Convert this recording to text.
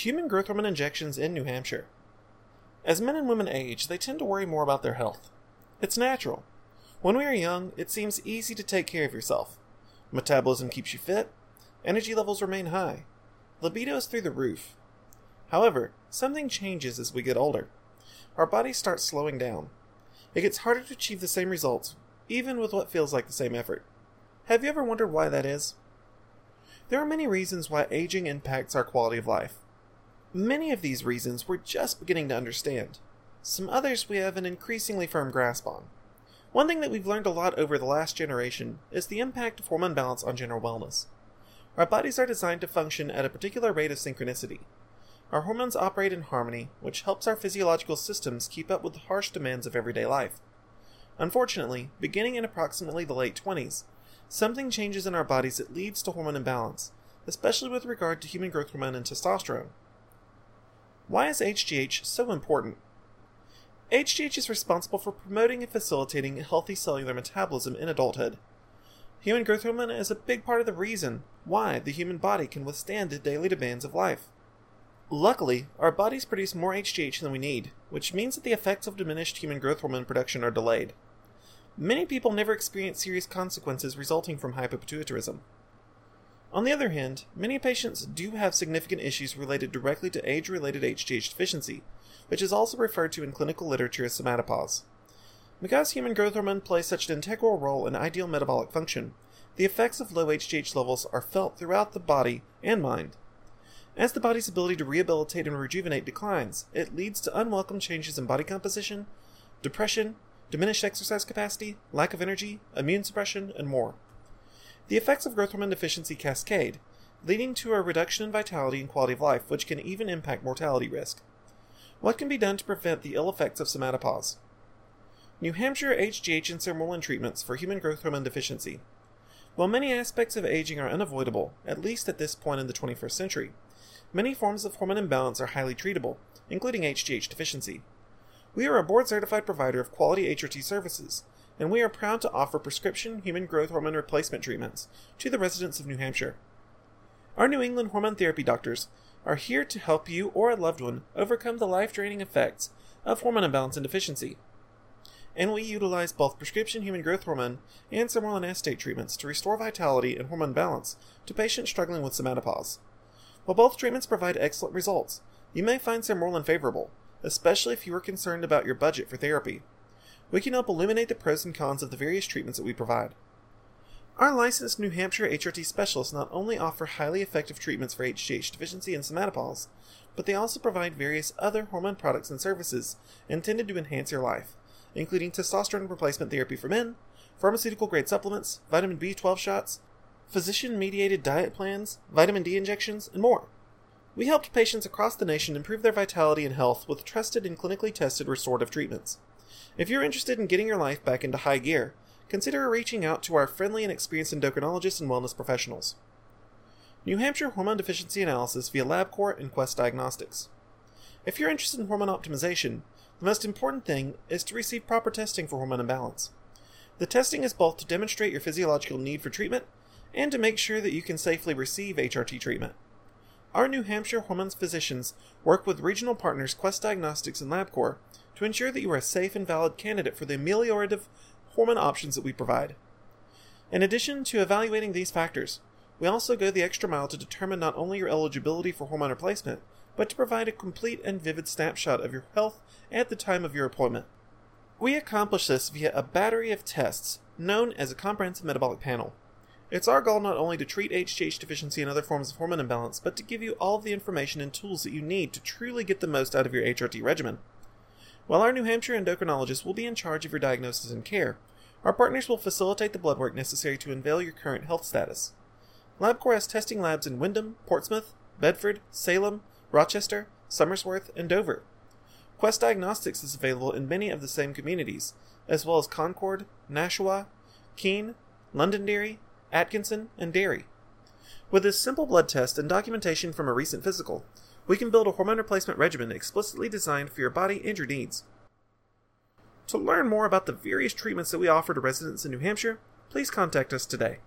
Human growth hormone injections in New Hampshire. As men and women age, they tend to worry more about their health. It's natural. When we are young, it seems easy to take care of yourself. Metabolism keeps you fit, energy levels remain high, libido is through the roof. However, something changes as we get older. Our bodies start slowing down. It gets harder to achieve the same results, even with what feels like the same effort. Have you ever wondered why that is? There are many reasons why aging impacts our quality of life. Many of these reasons we're just beginning to understand. Some others we have an increasingly firm grasp on. One thing that we've learned a lot over the last generation is the impact of hormone balance on general wellness. Our bodies are designed to function at a particular rate of synchronicity. Our hormones operate in harmony, which helps our physiological systems keep up with the harsh demands of everyday life. Unfortunately, beginning in approximately the late 20s, something changes in our bodies that leads to hormone imbalance, especially with regard to human growth hormone and testosterone. Why is HGH so important? HGH is responsible for promoting and facilitating healthy cellular metabolism in adulthood. Human growth hormone is a big part of the reason why the human body can withstand the daily demands of life. Luckily, our bodies produce more HGH than we need, which means that the effects of diminished human growth hormone production are delayed. Many people never experience serious consequences resulting from hypopituitarism. On the other hand, many patients do have significant issues related directly to age related HGH deficiency, which is also referred to in clinical literature as somatopause. Because human growth hormone plays such an integral role in ideal metabolic function, the effects of low HGH levels are felt throughout the body and mind. As the body's ability to rehabilitate and rejuvenate declines, it leads to unwelcome changes in body composition, depression, diminished exercise capacity, lack of energy, immune suppression, and more. The effects of growth hormone deficiency cascade, leading to a reduction in vitality and quality of life, which can even impact mortality risk. What can be done to prevent the ill effects of somatopause? New Hampshire HGH and Sermorelin treatments for human growth hormone deficiency. While many aspects of aging are unavoidable, at least at this point in the 21st century, many forms of hormone imbalance are highly treatable, including HGH deficiency. We are a board certified provider of quality HRT services, and we are proud to offer prescription human growth hormone replacement treatments to the residents of New Hampshire. Our New England hormone therapy doctors are here to help you or a loved one overcome the life draining effects of hormone imbalance and deficiency. And we utilize both prescription human growth hormone and acetate treatments to restore vitality and hormone balance to patients struggling with somatopause. While both treatments provide excellent results, you may find sermorelin favorable, especially if you are concerned about your budget for therapy we can help illuminate the pros and cons of the various treatments that we provide. Our licensed New Hampshire HRT specialists not only offer highly effective treatments for HGH deficiency and somatopause, but they also provide various other hormone products and services intended to enhance your life, including testosterone replacement therapy for men, pharmaceutical grade supplements, vitamin B12 shots, physician mediated diet plans, vitamin D injections, and more. We helped patients across the nation improve their vitality and health with trusted and clinically tested restorative treatments. If you're interested in getting your life back into high gear, consider reaching out to our friendly and experienced endocrinologists and wellness professionals. New Hampshire Hormone Deficiency Analysis via LabCorp and Quest Diagnostics. If you're interested in hormone optimization, the most important thing is to receive proper testing for hormone imbalance. The testing is both to demonstrate your physiological need for treatment and to make sure that you can safely receive HRT treatment. Our New Hampshire hormones physicians work with regional partners Quest Diagnostics and LabCorp to ensure that you are a safe and valid candidate for the ameliorative hormone options that we provide. In addition to evaluating these factors, we also go the extra mile to determine not only your eligibility for hormone replacement, but to provide a complete and vivid snapshot of your health at the time of your appointment. We accomplish this via a battery of tests known as a comprehensive metabolic panel. It's our goal not only to treat HGH deficiency and other forms of hormone imbalance, but to give you all of the information and tools that you need to truly get the most out of your HRT regimen. While our New Hampshire endocrinologist will be in charge of your diagnosis and care, our partners will facilitate the blood work necessary to unveil your current health status. LabCorp has testing labs in Windham, Portsmouth, Bedford, Salem, Rochester, Somersworth, and Dover. Quest Diagnostics is available in many of the same communities, as well as Concord, Nashua, Keene, Londonderry, Atkinson, and Derry. With this simple blood test and documentation from a recent physical, we can build a hormone replacement regimen explicitly designed for your body and your needs. To learn more about the various treatments that we offer to residents in New Hampshire, please contact us today.